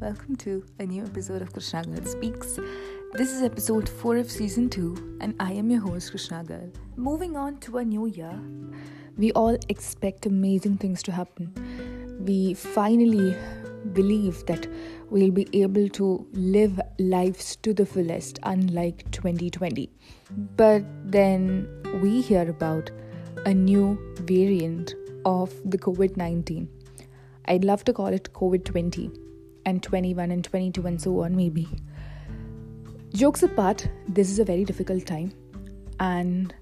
Welcome to a new episode of Krishna Girl Speaks. This is episode 4 of season 2, and I am your host, Krishna Girl. Moving on to a new year, we all expect amazing things to happen. We finally believe that we'll be able to live lives to the fullest, unlike 2020. But then we hear about a new variant of the COVID 19 I'd love to call it COVID 20 and 21 and 22 and so on, maybe. Jokes apart, this is a very difficult time and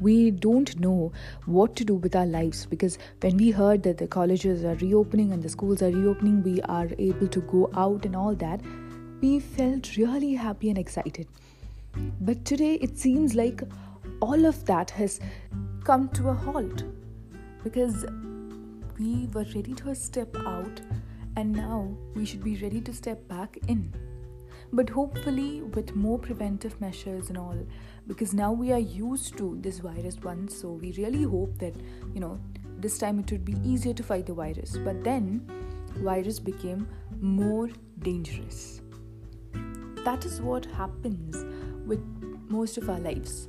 we don't know what to do with our lives because when we heard that the colleges are reopening and the schools are reopening, we are able to go out and all that, we felt really happy and excited. But today it seems like all of that has come to a halt because we were ready to step out, and now we should be ready to step back in. But hopefully, with more preventive measures and all, because now we are used to this virus once, so we really hope that you know this time it would be easier to fight the virus. But then, virus became more dangerous. That is what happens with most of our lives.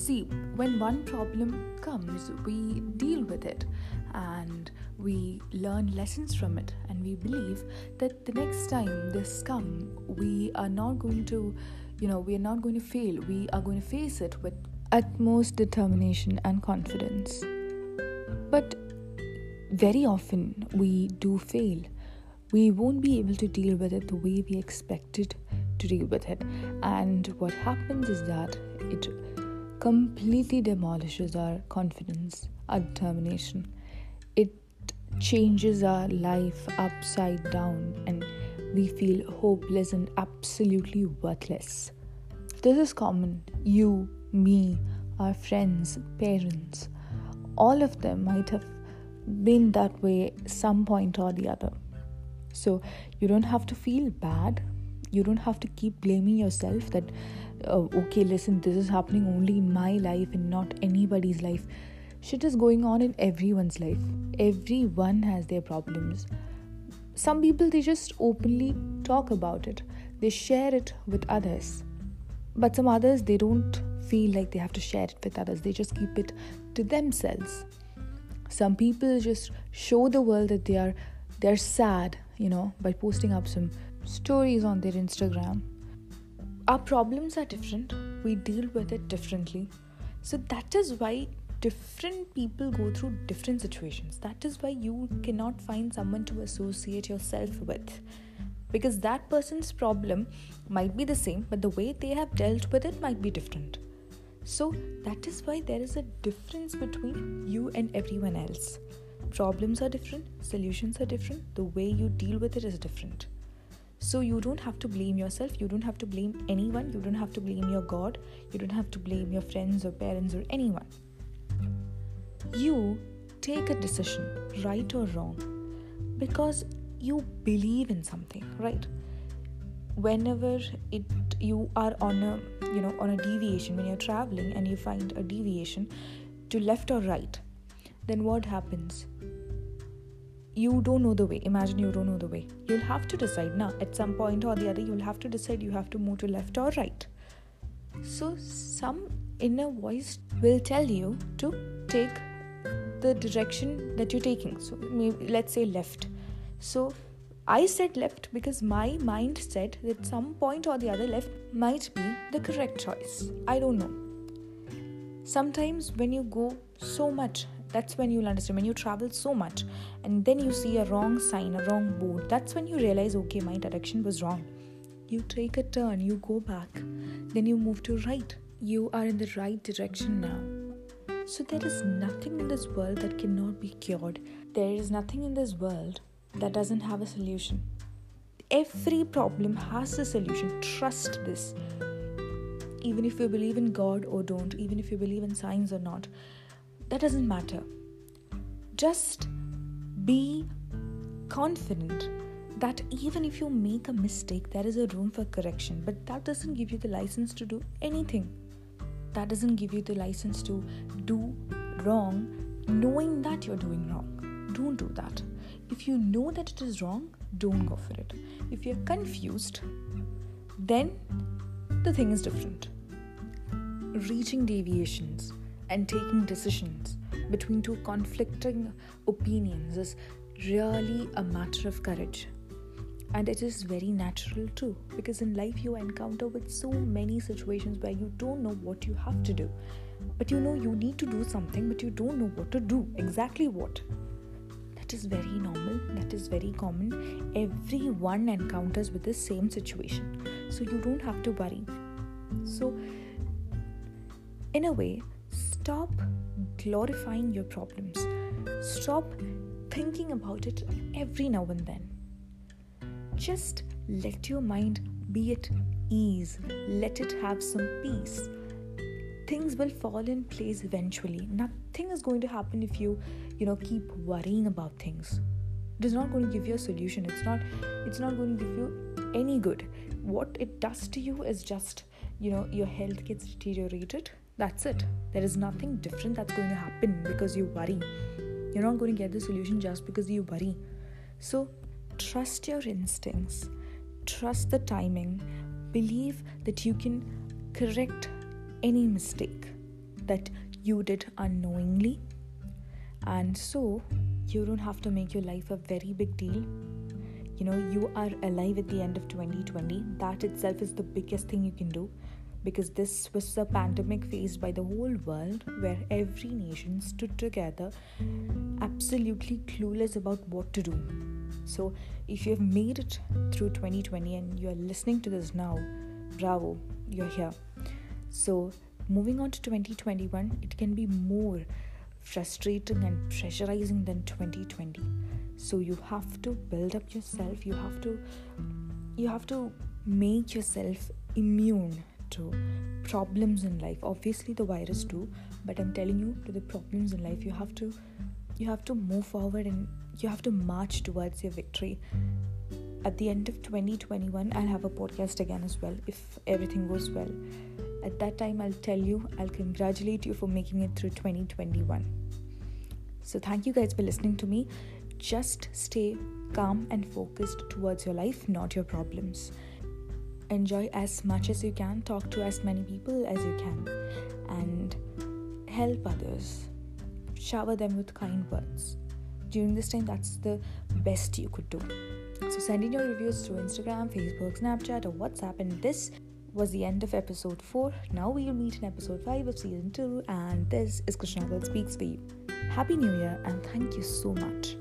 See, when one problem comes, we deal with it and we learn lessons from it and we believe that the next time this come we are not going to you know we are not going to fail. We are going to face it with utmost determination and confidence. But very often we do fail. We won't be able to deal with it the way we expected to deal with it. And what happens is that it completely demolishes our confidence our determination It changes our life upside down and we feel hopeless and absolutely worthless. This is common. You, me, our friends, parents, all of them might have been that way some point or the other. So you don't have to feel bad. You don't have to keep blaming yourself that, uh, okay, listen, this is happening only in my life and not anybody's life shit is going on in everyone's life. Everyone has their problems. Some people they just openly talk about it. They share it with others. But some others they don't feel like they have to share it with others. They just keep it to themselves. Some people just show the world that they are they're sad, you know, by posting up some stories on their Instagram. Our problems are different. We deal with it differently. So that is why different people go through different situations. That is why you cannot find someone to associate yourself with. Because that person's problem might be the same, but the way they have dealt with it might be different. So, that is why there is a difference between you and everyone else. Problems are different, solutions are different, the way you deal with it is different. So, you don't have to blame yourself, you don't have to blame anyone, you don't have to blame your God, you don't have to blame your friends or parents or anyone you take a decision, right or wrong, because you believe in something, right? Whenever it you are on a you know on a deviation when you're traveling and you find a deviation to left or right, then what happens? You don't know the way. Imagine you don't know the way. You'll have to decide now. At some point or the other, you'll have to decide you have to move to left or right. So some inner voice will tell you to take the direction that you're taking. So maybe let's say left. So I said left because my mind said that some point or the other left might be the correct choice. I don't know. Sometimes when you go so much, that's when you'll understand. When you travel so much and then you see a wrong sign, a wrong board, that's when you realize, okay, my direction was wrong. You take a turn, you go back, then you move to right. You are in the right direction now so, there is nothing in this world that cannot be cured. There is nothing in this world that doesn't have a solution. Every problem has a solution. Trust this. Even if you believe in God or don't, even if you believe in science or not, that doesn't matter. Just be confident that even if you make a mistake, there is a room for correction, but that doesn't give you the license to do anything that doesn't give you the license to do wrong knowing that you're doing wrong. Don't do that. If you know that it is wrong, don't go for it. If you're confused, then the thing is different. Reaching deviations and taking decisions between two conflicting opinions is really a matter of courage. And it is very natural too because in life you encounter with so many situations where you don't know what you have to do. But you know you need to do something but you don't know what to do exactly what. That is very normal that is very common. Everyone encounters with the same situation so you don't have to worry. So in a way stop glorifying your problems stop thinking about it every now and then just let your mind be at ease, let it have some peace. Things will fall in place eventually. Nothing is going to happen if you, you know, keep worrying about things. It is not going to give you a solution. It's not it's not going to give you any good. What it does to you is just, you know, your health gets deteriorated. That's it. There is nothing different that's going to happen because you worry. You're not going to get the solution just because you worry. So Trust your instincts, trust the timing, believe that you can correct any mistake that you did unknowingly. And so you don't have to make your life a very big deal. You know, you are alive at the end of 2020. That itself is the biggest thing you can do because this was a pandemic faced by the whole world where every nation stood together, absolutely clueless about what to do. So, if you have made it through 2020 and you are listening to this now, bravo, you're here. So, moving on to 2021, it can be more frustrating and pressurizing than 2020. So, you have to build up yourself, you have to you have to make yourself immune to problems in life. Obviously the virus too but i'm telling you to the problems in life you have to you have to move forward and you have to march towards your victory. At the end of 2021 i'll have a podcast again as well if everything goes well. At that time i'll tell you i'll congratulate you for making it through 2021 so thank you guys for listening to me. Just stay calm and focused towards your life not your problems enjoy as much as you can, talk to as many people as you can, and help others. Shower them with kind words. During this time, that's the best you could do. So send in your reviews through Instagram, Facebook, Snapchat, or WhatsApp. And this was the end of episode 4. Now we will meet in episode 5 of season 2, and this is Krishna Girl Speaks for you. Happy New Year, and thank you so much.